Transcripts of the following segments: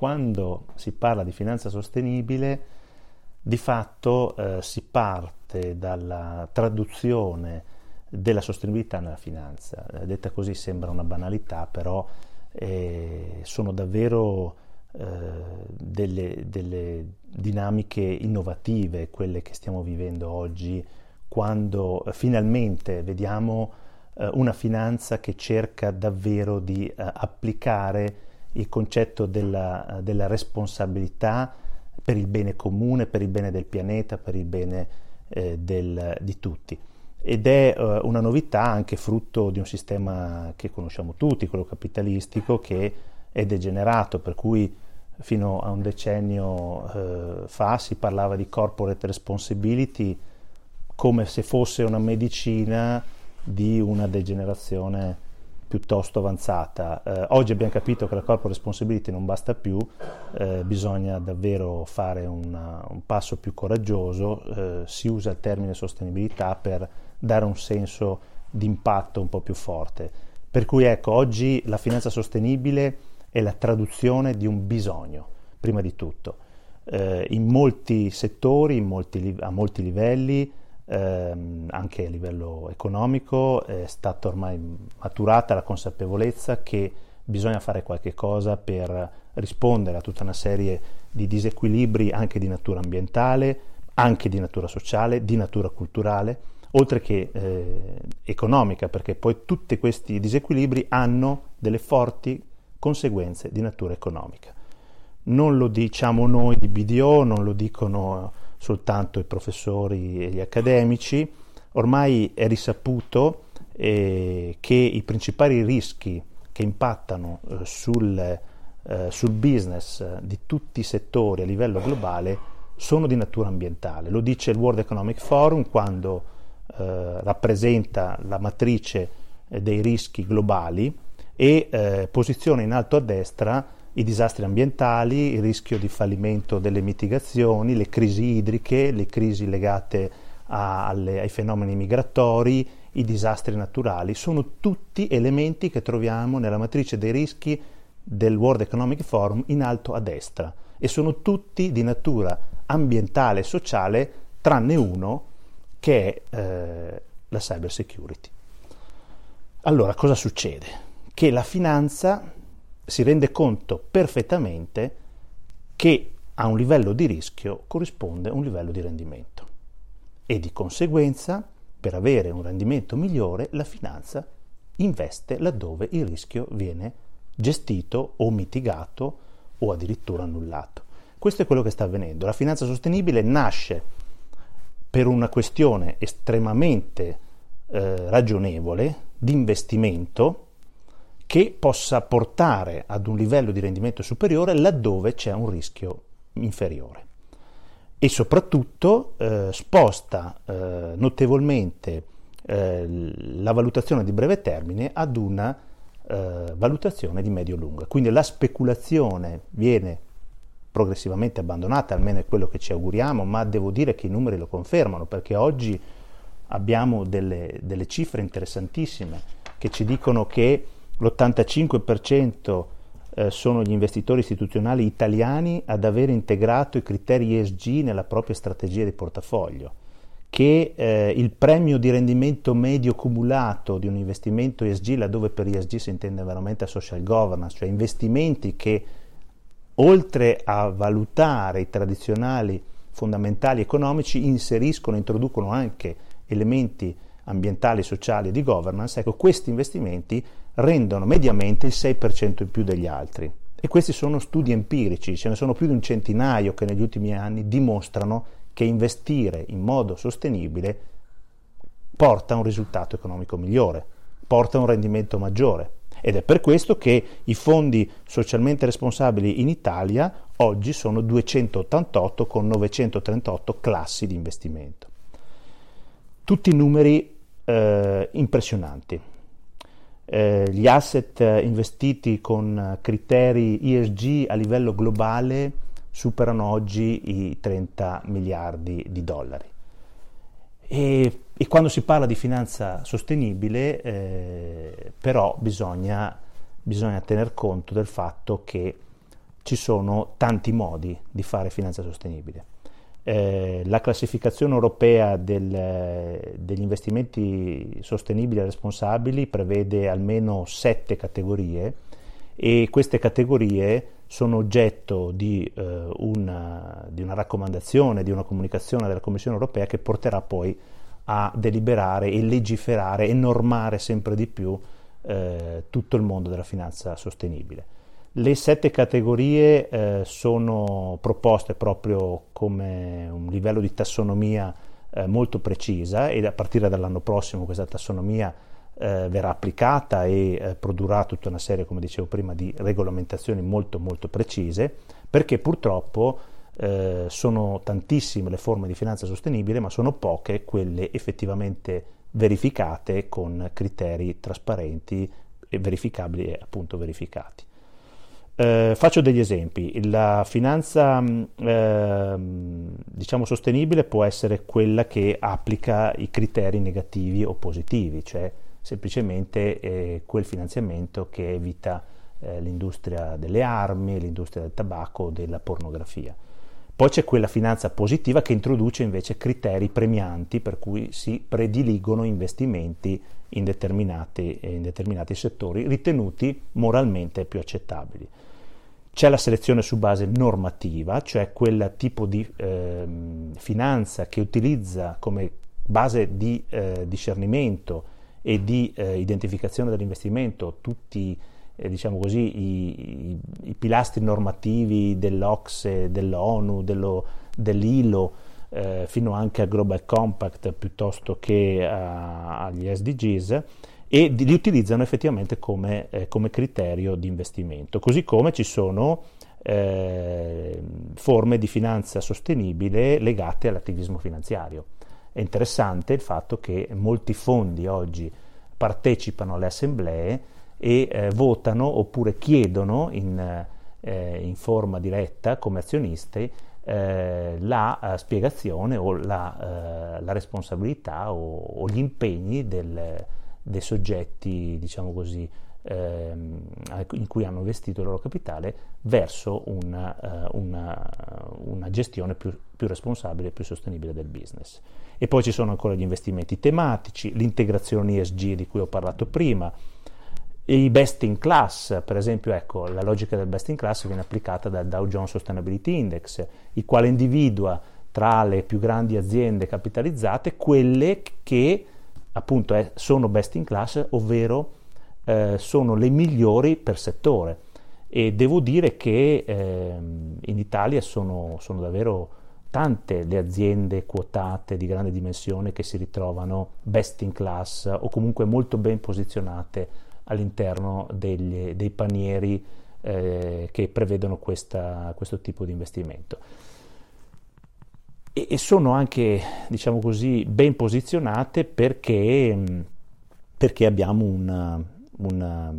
quando si parla di finanza sostenibile, di fatto eh, si parte dalla traduzione della sostenibilità nella finanza. Eh, detta così sembra una banalità, però eh, sono davvero eh, delle, delle, dinamiche innovative quelle che stiamo vivendo oggi, quando finalmente vediamo eh, una finanza che cerca davvero di eh, applicare il concetto della, della, responsabilità per il bene comune, per il bene del pianeta, per il bene eh, del, di tutti. Ed è uh, una novità anche frutto di un sistema che conosciamo tutti, quello capitalistico, che è degenerato, per cui fino a un decennio uh, fa si parlava di corporate responsibility come se fosse una medicina di una degenerazione piuttosto avanzata. Eh, oggi abbiamo capito che la corporate responsibility non basta più, eh, bisogna davvero fare una, un passo più coraggioso, eh, si usa il termine sostenibilità per dare un senso di impatto un po' più forte. Per cui ecco, oggi la finanza sostenibile è la traduzione di un bisogno, prima di tutto. Eh, in molti settori, in molti, a molti livelli, ehm, anche a livello economico, è stata ormai maturata la consapevolezza che bisogna fare qualche cosa per rispondere a tutta una serie di disequilibri anche di natura ambientale, anche di natura sociale, di natura culturale oltre che eh, economica, perché poi tutti questi disequilibri hanno delle forti conseguenze di natura economica. Non lo diciamo noi di BDO, non lo dicono soltanto i professori e gli accademici, ormai è risaputo eh, che i principali rischi che impattano eh, sul, eh, sul business di tutti i settori a livello globale sono di natura ambientale. Lo dice il World Economic Forum quando eh, rappresenta la matrice eh, dei rischi globali e eh, posiziona in alto a destra i disastri ambientali, il rischio di fallimento delle mitigazioni, le crisi idriche, le crisi legate a, alle, ai fenomeni migratori, i disastri naturali, sono tutti elementi che troviamo nella matrice dei rischi del World Economic Forum in alto a destra e sono tutti di natura ambientale e sociale tranne uno che è eh, la cyber security. Allora, cosa succede? Che la finanza si rende conto perfettamente che a un livello di rischio corrisponde un livello di rendimento e di conseguenza per avere un rendimento migliore la finanza investe laddove il rischio viene gestito o mitigato o addirittura annullato. Questo è quello che sta avvenendo. La finanza sostenibile nasce per una questione estremamente eh, ragionevole di investimento che possa portare ad un livello di rendimento superiore laddove c'è un rischio inferiore e soprattutto eh, sposta eh, notevolmente eh, la valutazione di breve termine ad una eh, valutazione di medio-lunga. Quindi la speculazione viene progressivamente abbandonata, almeno è quello che ci auguriamo, ma devo dire che i numeri lo confermano, perché oggi abbiamo delle, delle cifre interessantissime che ci dicono che l'85% eh, sono gli investitori istituzionali italiani ad aver integrato i criteri ESG nella propria strategia di portafoglio, che eh, il premio di rendimento medio cumulato di un investimento ESG, laddove per ESG si intende veramente social governance, cioè investimenti che oltre a valutare i tradizionali fondamentali economici, inseriscono, introducono anche elementi ambientali, sociali e di governance, ecco, questi investimenti rendono mediamente il 6% in più degli altri. E questi sono studi empirici, ce ne sono più di un centinaio che negli ultimi anni dimostrano che investire in modo sostenibile porta a un risultato economico migliore, porta a un rendimento maggiore. Ed è per questo che i fondi socialmente responsabili in Italia oggi sono 288 con 938 classi di investimento. Tutti numeri eh, impressionanti. Eh, gli asset investiti con criteri ESG a livello globale superano oggi i 30 miliardi di dollari. E, e quando si parla di finanza sostenibile, eh, però bisogna, bisogna tener conto del fatto che ci sono tanti modi di fare finanza sostenibile. Eh, la classificazione europea del, degli investimenti sostenibili e responsabili prevede almeno sette categorie e queste categorie sono oggetto di, eh, una, di, una, raccomandazione, di una comunicazione della Commissione europea che porterà poi a deliberare e legiferare e normare sempre di più eh, tutto il mondo della finanza sostenibile. Le sette categorie eh, sono proposte proprio come un livello di tassonomia eh, molto precisa e a partire dall'anno prossimo questa tassonomia eh, verrà applicata e eh, produrrà tutta una serie, come dicevo prima, di regolamentazioni molto molto precise, perché purtroppo eh, sono tantissime le forme di finanza sostenibile, ma sono poche quelle effettivamente verificate con criteri trasparenti e verificabili e appunto verificati. Eh, faccio degli esempi. La finanza eh, diciamo sostenibile può essere quella che applica i criteri negativi o positivi, cioè semplicemente eh, quel finanziamento che evita eh, l'industria delle armi, l'industria del tabacco o della pornografia. Poi c'è quella finanza positiva che introduce invece criteri premianti per cui si prediligono investimenti in determinati, in determinati settori ritenuti moralmente più accettabili. C'è la selezione su base normativa, cioè quel tipo di eh, finanza che utilizza come base di eh, discernimento e di eh, identificazione dell'investimento tutti eh, diciamo così, i, i, i, pilastri normativi dell'Ocse, dell'ONU, dello, dell'ILO, eh, fino anche al Global Compact piuttosto che a, agli SDGs e li utilizzano effettivamente come, eh, come criterio di investimento. Così come ci sono eh, forme di finanza sostenibile legate all'attivismo finanziario. È interessante il fatto che molti fondi oggi partecipano alle assemblee e eh, votano oppure chiedono in, eh, in forma diretta come azionisti eh, la uh, spiegazione o la, la responsabilità o, o, gli impegni del, dei soggetti, diciamo così, ehm, in cui hanno investito il loro capitale verso una, uh, una, una gestione più, più responsabile e più sostenibile del business. E poi ci sono ancora gli investimenti tematici, l'integrazione ESG di cui ho parlato prima, i best in class, per esempio, ecco, la logica del best in class viene applicata dal Dow Jones Sustainability Index, il quale individua tra le più grandi aziende capitalizzate quelle che appunto è, sono best in class, ovvero eh, sono le migliori per settore. E devo dire che eh, in Italia sono, sono, davvero tante le aziende quotate di grande dimensione che si ritrovano best in class o comunque molto ben posizionate all'interno degli, dei panieri eh, che prevedono questa, questo tipo di investimento e, sono anche, diciamo così, ben posizionate perché, perché abbiamo una, una,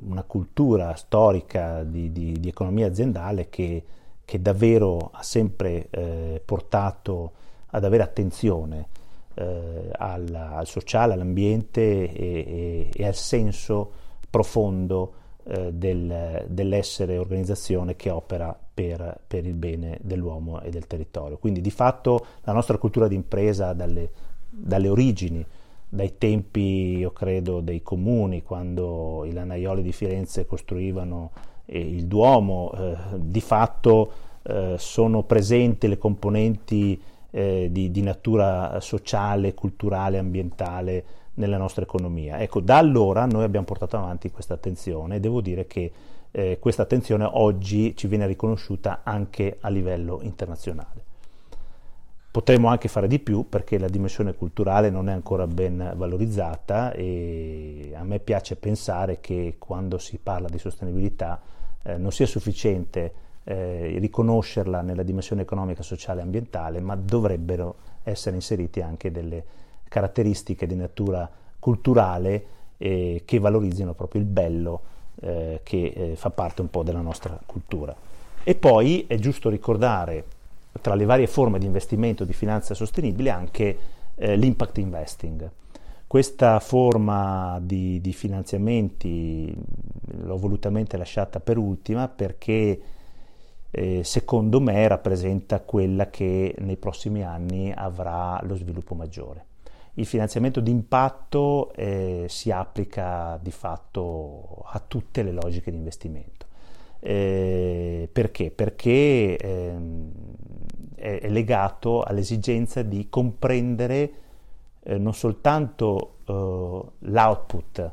una, cultura storica di, di, di economia aziendale che, che, davvero ha sempre eh, portato ad avere attenzione eh, al, al, sociale, all'ambiente e, e, e al senso profondo eh, del, dell'essere organizzazione che opera per, per, il bene dell'uomo e del territorio. Quindi di fatto la nostra cultura di impresa dalle, dalle origini, dai tempi, io credo, dei comuni, quando i lanaioli di Firenze costruivano eh, il Duomo, eh, di fatto eh, sono presenti le componenti eh, di, di, natura sociale, culturale, ambientale nella nostra economia. Ecco, da allora noi abbiamo portato avanti questa attenzione e devo dire che eh, questa attenzione oggi ci viene riconosciuta anche a livello internazionale. Potremmo anche fare di più perché la dimensione culturale non è ancora ben valorizzata e a me piace pensare che quando si parla di sostenibilità eh, non sia sufficiente eh, riconoscerla nella dimensione economica, sociale e ambientale, ma dovrebbero essere inserite anche delle caratteristiche di natura culturale eh, che valorizzino proprio il bello eh, che eh, fa parte un po' della nostra cultura. E poi è giusto ricordare tra le varie forme di investimento di finanza sostenibile anche eh, l'impact investing. Questa forma di, di finanziamenti l'ho volutamente lasciata per ultima perché eh, secondo me rappresenta quella che nei prossimi anni avrà lo sviluppo maggiore. Il finanziamento di impatto eh, si applica di fatto a tutte le logiche di investimento. Eh, perché? Perché ehm, è, legato all'esigenza di comprendere eh, non soltanto eh, l'output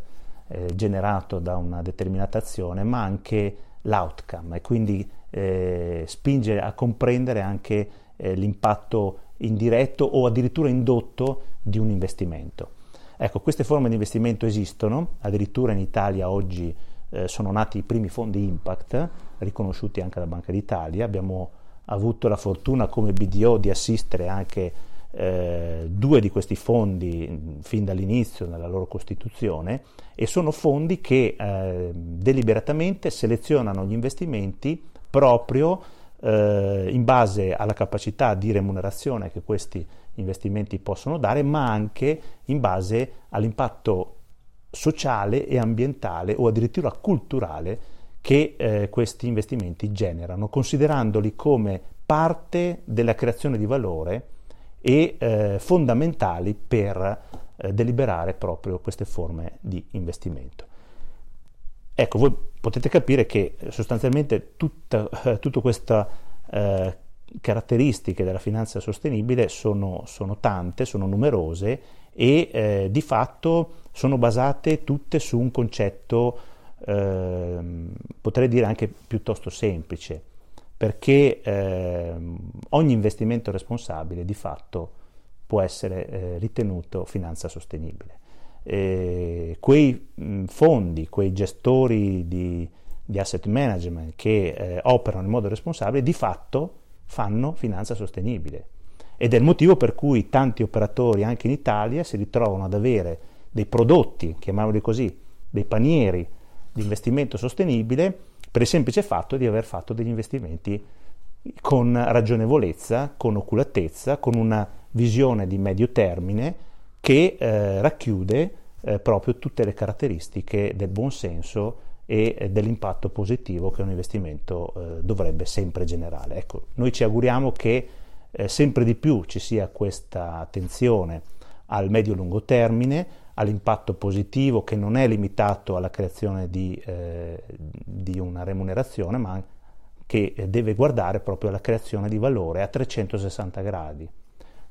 eh, generato da una determinata azione, ma anche l'outcome e quindi eh, spinge a comprendere anche l'impatto indiretto o addirittura indotto di un investimento. Ecco, queste forme di investimento esistono, addirittura in Italia oggi eh, sono nati i primi fondi impact, riconosciuti anche dalla Banca d'Italia, abbiamo avuto la fortuna come BDO di assistere anche eh, due di questi fondi fin dall'inizio nella loro costituzione e sono fondi che eh, deliberatamente selezionano gli investimenti proprio eh, in base alla capacità di remunerazione che questi investimenti possono dare, ma anche in base all'impatto sociale e ambientale o addirittura culturale che eh, questi investimenti generano, considerandoli come parte della creazione di valore e eh, fondamentali per eh, deliberare proprio queste forme di investimento. Ecco, voi potete capire che sostanzialmente tutta, eh, tutte queste eh, caratteristiche della finanza sostenibile sono, sono tante, sono numerose e eh, di fatto sono basate tutte su un concetto, eh, potrei dire anche piuttosto semplice, perché eh, ogni investimento responsabile di fatto può essere eh, ritenuto finanza sostenibile. E quei fondi, quei gestori di, di asset management che eh, operano in modo responsabile di fatto fanno finanza sostenibile. Ed è il motivo per cui tanti operatori anche in Italia si ritrovano ad avere dei prodotti, chiamiamoli così, dei panieri di investimento sostenibile per il semplice fatto di aver fatto degli investimenti con ragionevolezza, con oculatezza, con una visione di medio termine che eh, racchiude eh, proprio tutte le caratteristiche del buon senso e eh, dell'impatto positivo che un investimento eh, dovrebbe sempre generare. Ecco, noi ci auguriamo che eh, sempre di più ci sia questa attenzione al medio-lungo termine, all'impatto positivo che non è limitato alla creazione di, eh, di una remunerazione, ma che deve guardare proprio alla creazione di valore a 360 gradi,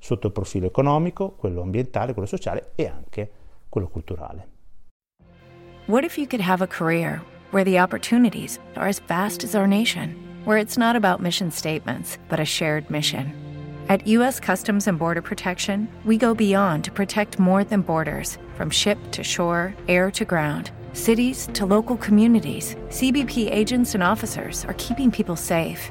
sotto il profilo economico, quello ambientale, quello sociale e anche quello culturale. What if you could have a career where the opportunities are as vast as our nation, where it's not about mission statements, but a shared mission? At U.S. Customs and Border Protection, we go beyond to protect more than borders from ship to shore, air to ground, cities to local communities. CBP agents and officers are keeping people safe.